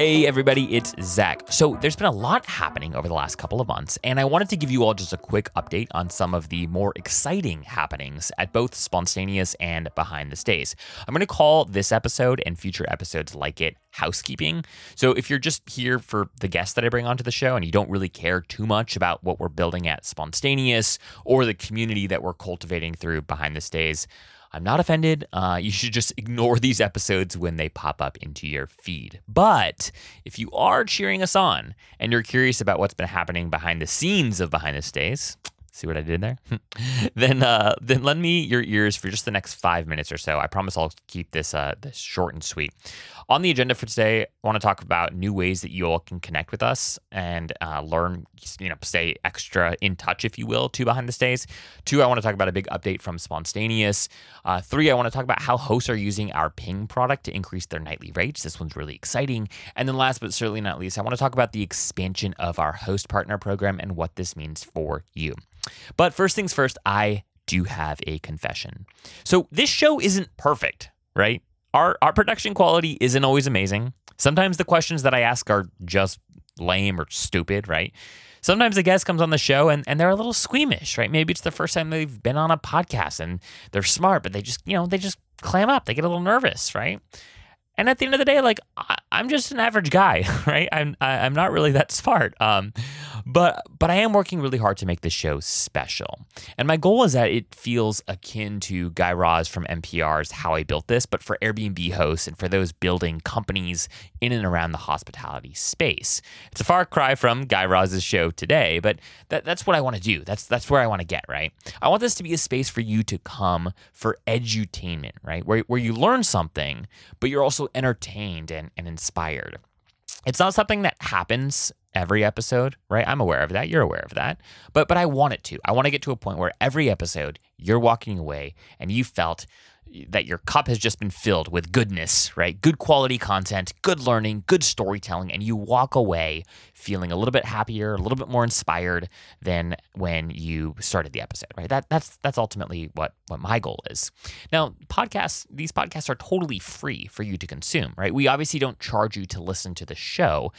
Hey, everybody, it's Zach. So, there's been a lot happening over the last couple of months, and I wanted to give you all just a quick update on some of the more exciting happenings at both Sponstayneous and Behind the Stays. I'm going to call this episode and future episodes like it housekeeping. So, if you're just here for the guests that I bring onto the show and you don't really care too much about what we're building at Sponstayneous or the community that we're cultivating through Behind the Stays, I'm not offended. Uh, you should just ignore these episodes when they pop up into your feed. But if you are cheering us on and you're curious about what's been happening behind the scenes of Behind the Stays, See what I did there? then uh, then lend me your ears for just the next five minutes or so. I promise I'll keep this uh, this short and sweet. On the agenda for today, I want to talk about new ways that you all can connect with us and uh, learn, you know, stay extra in touch, if you will, to behind the stays. Two, I want to talk about a big update from Sponstayneous. Uh, three, I want to talk about how hosts are using our Ping product to increase their nightly rates. This one's really exciting. And then last but certainly not least, I want to talk about the expansion of our host partner program and what this means for you. But first things first, I do have a confession. So this show isn't perfect, right? Our our production quality isn't always amazing. Sometimes the questions that I ask are just lame or stupid, right? Sometimes a guest comes on the show and, and they're a little squeamish, right? Maybe it's the first time they've been on a podcast and they're smart, but they just, you know, they just clam up. They get a little nervous, right? And at the end of the day, like I, am just an average guy, right? I'm I, am i am not really that smart. Um, but but I am working really hard to make this show special. And my goal is that it feels akin to Guy Raz from NPR's How I Built This, but for Airbnb hosts and for those building companies in and around the hospitality space. It's a far cry from Guy Raz's show today, but that, that's what I want to do. That's that's where I want to get, right? I want this to be a space for you to come for edutainment, right? Where, where you learn something, but you're also entertained and, and inspired. It's not something that happens every episode, right? I'm aware of that. You're aware of that. But but I want it to. I want to get to a point where every episode you're walking away and you felt that your cup has just been filled with goodness, right? Good quality content, good learning, good storytelling, and you walk away feeling a little bit happier, a little bit more inspired than when you started the episode, right? That that's that's ultimately what what my goal is. Now, podcasts, these podcasts are totally free for you to consume, right? We obviously don't charge you to listen to the show.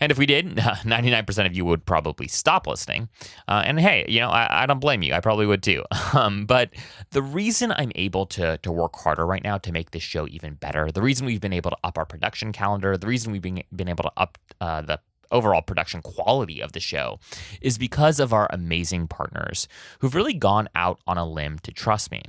And if we did, 99% of you would probably stop listening. Uh, and hey, you know, I, I, don't blame you. I probably would too. Um, but the reason I'm able to, to work harder right now to make this show even better, the reason we've been able to up our production calendar, the reason we've been, been able to up uh, the overall production quality of the show is because of our amazing partners who've really gone out on a limb to trust me.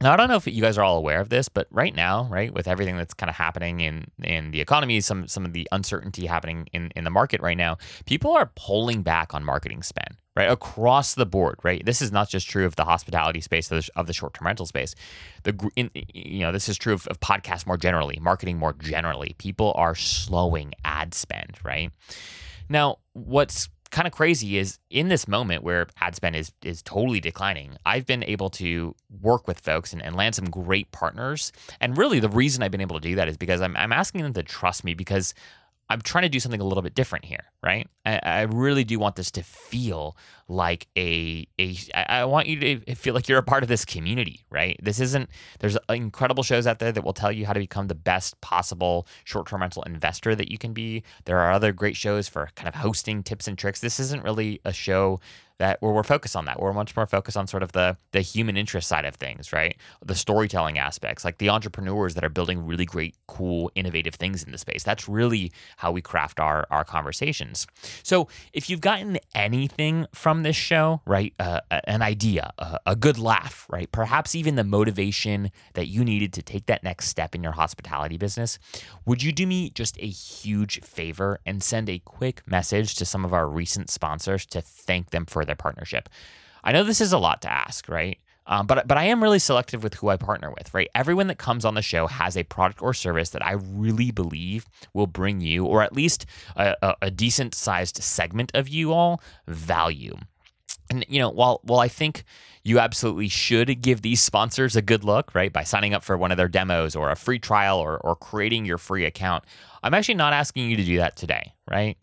Now, I don't know if you guys are all aware of this, but right now, right, with everything that's kind of happening in in the economy, some some of the uncertainty happening in in the market right now, people are pulling back on marketing spend, right, across the board, right. This is not just true of the hospitality space of the, of the short term rental space. The in, you know this is true of, of podcasts more generally, marketing more generally. People are slowing ad spend, right. Now, what's kind of crazy is in this moment where ad spend is is totally declining, I've been able to work with folks and, and land some great partners. And really the reason I've been able to do that is because I'm, I'm asking them to trust me because I'm trying to do something a little bit different here, right? I, I, really do want this to feel like a a. I want you to feel like you're a part of this community, right? This isn't. There's incredible shows out there that will tell you how to become the best possible short-term rental investor that you can be. There are other great shows for kind of hosting tips and tricks. This isn't really a show that where we're focused on that. We're much more focused on sort of the the human interest side of things, right? The storytelling aspects, like the entrepreneurs that are building really great, cool, innovative things in the space. That's really how we craft our our conversations. So if you've gotten anything from this show, right, uh, an idea, a, a good laugh, right, perhaps even the motivation that you needed to take that next step in your hospitality business, would you do me just a huge favor and send a quick message to some of our recent sponsors to thank them for their partnership. I know this is a lot to ask, right? Um, but but I am really selective with who I partner with, right? Everyone that comes on the show has a product or service that I really believe will bring you, or at least a, a, a decent sized segment of you all, value. And you know, while while I think you absolutely should give these sponsors a good look, right, by signing up for one of their demos or a free trial or or creating your free account, I'm actually not asking you to do that today, right?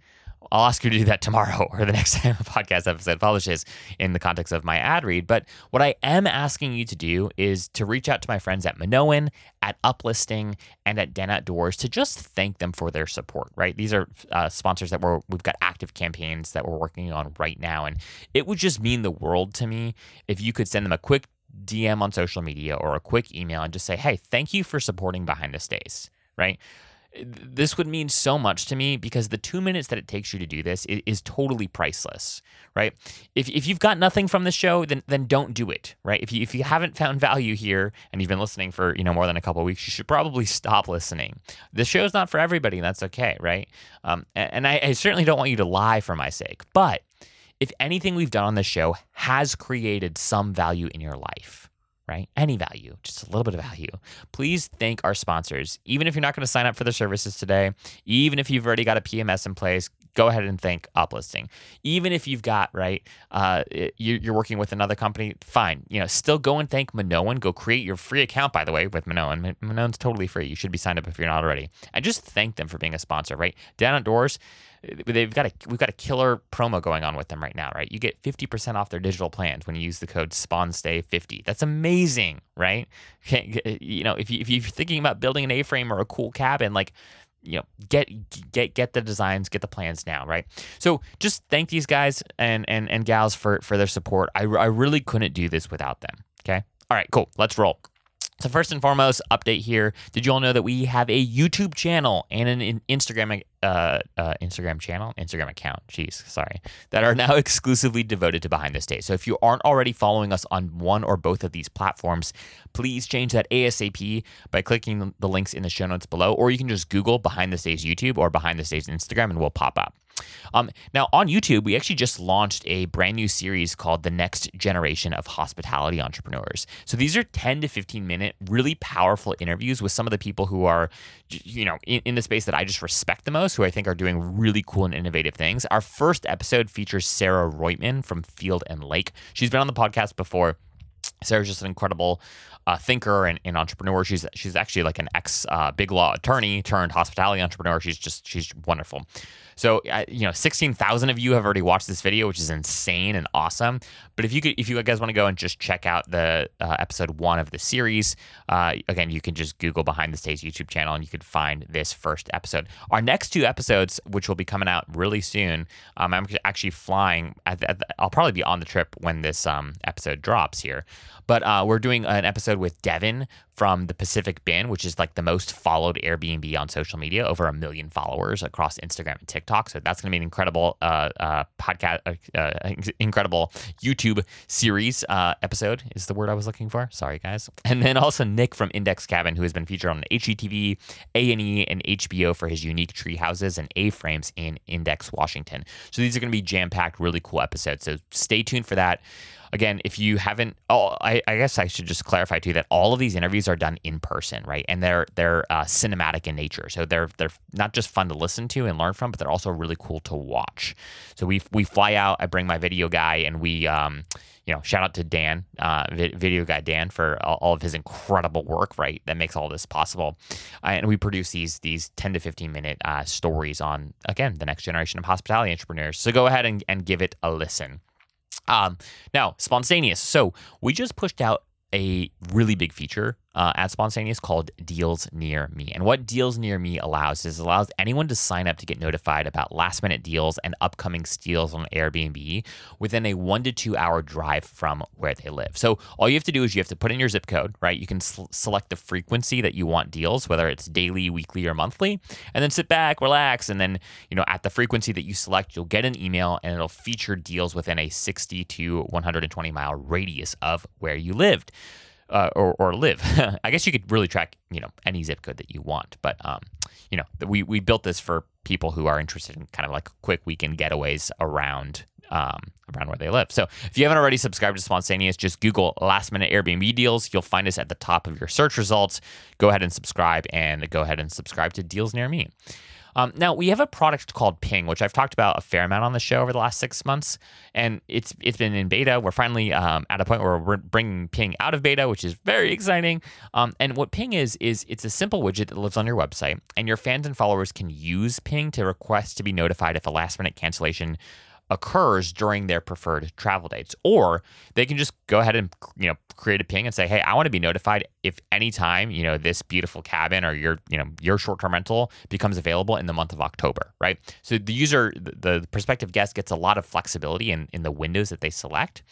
I'll ask you to do that tomorrow or the next time a podcast episode publishes in the context of my ad read. But what I am asking you to do is to reach out to my friends at Minoan, at Uplisting, and at Den Outdoors to just thank them for their support, right? These are uh, sponsors that we're, we've got active campaigns that we're working on right now. And it would just mean the world to me if you could send them a quick DM on social media or a quick email and just say, hey, thank you for supporting Behind the Stays, right? This would mean so much to me because the two minutes that it takes you to do this is, is, totally priceless, right? If, if you've got nothing from the show, then then don't do it, right? If you if you haven't found value here and you've been listening for you know more than a couple weeks, you should probably stop listening. The show's not for everybody, and that's okay, right? Um, and, and I, I certainly don't want you to lie for my sake, but if anything we've done on this show has created some value in your life, right? Any value, just a little bit of value. Please thank our sponsors. Even if you're not going to sign up for their services today, even if you've already got a PMS in place, go ahead and thank Uplisting. Even if you've got right, uh, you're working with another company, fine. You know, still go and thank Minoan. Go create your free account, by the way, with Minoan. Minoan's totally free. You should be signed up if you're not already. And just thank them for being a sponsor, right? Den Outdoors they've got a we've got a killer promo going on with them right now, right? You get 50% off their digital plans when you use the code SPONSTAY50. That's amazing, right? You know, if you if you're thinking about building an A-frame or a cool cabin, like you know, get get get the designs, get the plans now, right? So just thank these guys and and and gals for for their support. I I really couldn't do this without them. Okay. All right, cool. Let's roll. So first and foremost, update here. Did you all know that we have a YouTube channel and an Instagram uh, uh, Instagram channel, Instagram account, jeez, sorry, that are now exclusively devoted to Behind the Stays. So if you aren't already following us on one or both of these platforms, please change that ASAP by clicking the links in the show notes below, or you can just Google Behind the Stays YouTube or Behind the Stays Instagram and we'll pop up. Um, now, on YouTube, we actually just launched a brand new series called The Next Generation of Hospitality Entrepreneurs. So these are 10 to 15 minute, really powerful interviews with some of the people who are, you know, in, in the space that I just respect the most, who I think are doing really cool and innovative things. Our first episode features Sarah Reutman from Field and Lake. She's been on the podcast before. Sarah's just an incredible uh, thinker and, and, entrepreneur. She's she's actually like an ex uh, big law attorney turned hospitality entrepreneur. She's just she's wonderful. So, you know, 16,000 of you have already watched this video, which is insane and awesome. But if you could, if you guys want to go and just check out the uh, episode one of the series, uh, again, you can just Google Behind the Stays YouTube channel and you could find this first episode. Our next two episodes, which will be coming out really soon, um, I'm actually flying. At the, at the, I'll probably be on the trip when this um, episode drops here. But uh, we're doing an episode with Devin from the Pacific Bin, which is like the most followed Airbnb on social media, over a million followers across Instagram and TikTok. So that's going to be an incredible uh, uh, podcast, uh, uh, incredible YouTube series uh, episode is the word I was looking for. Sorry, guys. And then also Nick from Index Cabin, who has been featured on HGTV, A&E, and HBO for his unique tree houses and A-frames in Index, Washington. So these are going to be jam-packed, really cool episodes. So stay tuned for that again, if you haven't, oh, I, I, guess I should just clarify too that all of these interviews are done in person, right? And they're they're uh, cinematic in nature, so they're they're not just fun to listen to and learn from, but they're also really cool to watch. So we we fly out. I bring my video guy, and we. Um, you know, shout out to Dan, uh, video guy Dan, for all, of his incredible work, right? That makes all this possible. Uh, and we produce these these 10 to 15 minute uh, stories on, again, the next generation of hospitality entrepreneurs. So go ahead and, and give it a listen. Um, now, sponstayneous. So we just pushed out a really big feature uh, at Sponstayneous called Deals Near Me. And what Deals Near Me allows is allows anyone to sign up to get notified about last minute deals and upcoming steals on Airbnb within a one to two hour drive from where they live. So all you have to do is you have to put in your zip code, right? You can s- select the frequency that you want deals, whether it's daily, weekly, or monthly, and then sit back, relax, and then you know at the frequency that you select, you'll get an email and it'll feature deals within a 60 to 120 mile radius of where you lived uh, or, or live. I guess you could really track, you know, any zip code that you want. But, um, you know, we, we built this for people who are interested in kind of like quick weekend getaways around um, around where they live. So if you haven't already subscribed to Sponstayneous, just Google last minute Airbnb deals. You'll find us at the top of your search results. Go ahead and subscribe and go ahead and subscribe to Deals Near Me. Um, now we have a product called Ping, which I've talked about a fair amount on the show over the last six months, and it's it's been in beta. We're finally um, at a point where we're bringing Ping out of beta, which is very exciting. Um, and what Ping is is it's a simple widget that lives on your website, and your fans and followers can use Ping to request to be notified if a last minute cancellation occurs during their preferred travel dates or they can just go ahead and you know create a ping and say hey i want to be notified if anytime you know this beautiful cabin or your you know your short-term rental becomes available in the month of october right? So the user the prospective guest gets a lot of flexibility in, in the windows that they select.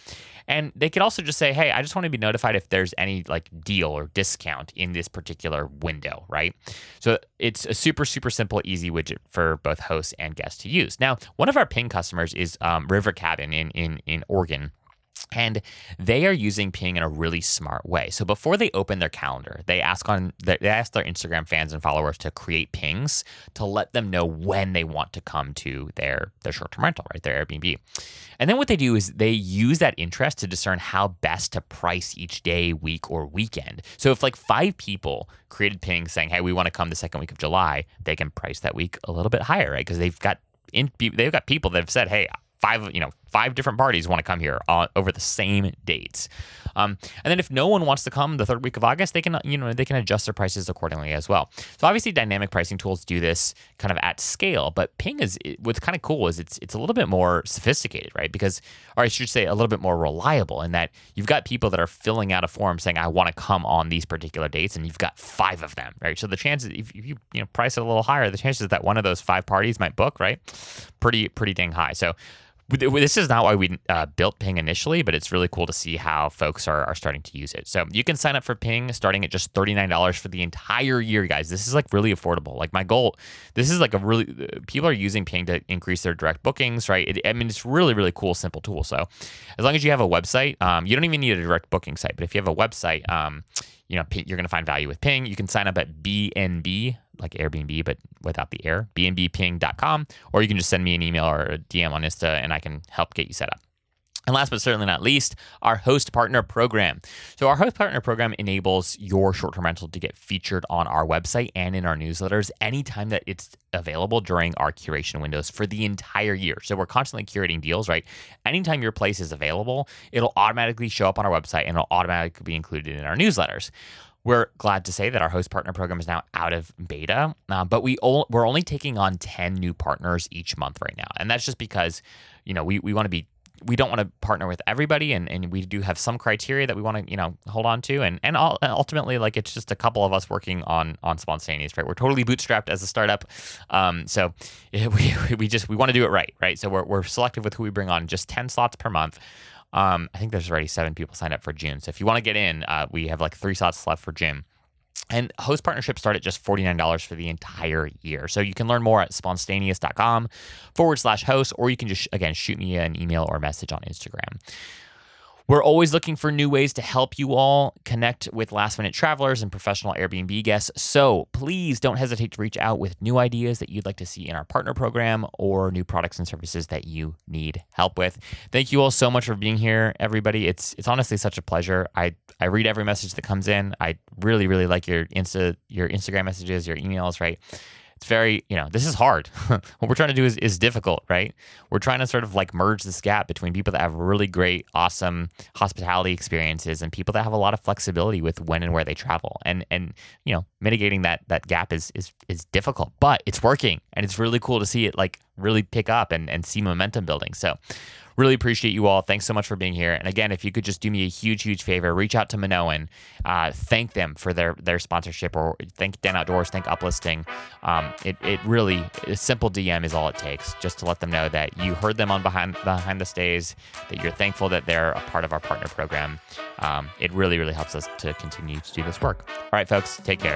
And they could also just say hey i just want to be notified if there's any like deal or discount in this particular window right? So it's a super super simple easy widget for both hosts and guests to use. Now one of our ping customers is um, River Cabin in in in Oregon. And they are using Ping in a really smart way. So before they open their calendar, they ask on they ask their Instagram fans and followers to create pings to let them know when they want to come to their their short term rental, right? Their Airbnb. And then what they do is they use that interest to discern how best to price each day, week, or weekend. So if like five people created pings saying, "Hey, we want to come the second week of July," they can price that week a little bit higher, right? Because they've got in, they've got people that have said, "Hey, five you know five different parties want to come here uh, over the same dates. Um, and then if no one wants to come the third week of august they can you know they can adjust their prices accordingly as well. So obviously dynamic pricing tools do this kind of at scale but ping is what's kind of cool is it's it's a little bit more sophisticated right? Because or i should say a little bit more reliable in that you've got people that are filling out a form saying i want to come on these particular dates and you've got five of them right? So the chances if you you know price it a little higher the chances that one of those five parties might book right? Pretty pretty dang high. So this is not why we uh, built Ping initially, but it's really cool to see how folks are, are starting to use it. So you can sign up for Ping starting at just $39 for the entire year, guys. This is like really affordable. Like my goal, this is like a really, uh, people are using Ping to increase their direct bookings, right? It, I mean, it's really, really cool, simple tool. So as long as you have a website, um, you don't even need a direct booking site, but if you have a website, um, you know, you're going to find value with Ping. You can sign up at BNB like Airbnb, but without the air, bnbping.com, or you can just send me an email or a DM on Insta and I can help get you set up. And last but certainly not least, our host partner program. So, our host partner program enables your short term rental to get featured on our website and in our newsletters anytime that it's available during our curation windows for the entire year. So, we're constantly curating deals, right? Anytime your place is available, it'll automatically show up on our website and it'll automatically be included in our newsletters. We're glad to say that our host partner program is now out of beta, uh, but we we're only taking on 10 new partners each month right now. And that's just because, you know, we, we want to be we don't want to partner with everybody and, and we do have some criteria that we want to you know hold on to. And and ultimately like it's just a couple of us working on on sponstayneous right? We're totally bootstrapped as a startup. Um, so we, we just we want to do it right right? So we're, we're selective with who we bring on just 10 slots per month um, I think there's already seven people signed up for June. So if you want to get in, uh, we have like three slots left for June. And host partnerships start at just $49 for the entire year. So you can learn more at sponstayneous.com forward slash host, or you can just, again, shoot me an email or message on Instagram. We're always looking for new ways to help you all connect with last minute travelers and professional Airbnb guests. So please don't hesitate to reach out with new ideas that you'd like to see in our partner program or new products and services that you need help with. Thank you all so much for being here, everybody. It's it's honestly such a pleasure. I, I read every message that comes in. I really, really like your Insta your Instagram messages, your emails, right? It's very, you know, this is hard. what we're trying to do is, is difficult, right? We're trying to sort of like merge this gap between people that have really great, awesome hospitality experiences and people that have a lot of flexibility with when and where they travel. And and you know, mitigating that that gap is is is difficult, but it's working and it's really cool to see it like really pick up and, and see momentum building. So Really appreciate you all. Thanks so much for being here. And again, if you could just do me a huge, huge favor, reach out to Minoan, uh, thank them for their their sponsorship, or thank Den Outdoors, thank Uplisting. Um, it it really a simple DM is all it takes, just to let them know that you heard them on behind behind the stays, that you're thankful that they're a part of our partner program. Um, it really, really helps us to continue to do this work. All right, folks, take care.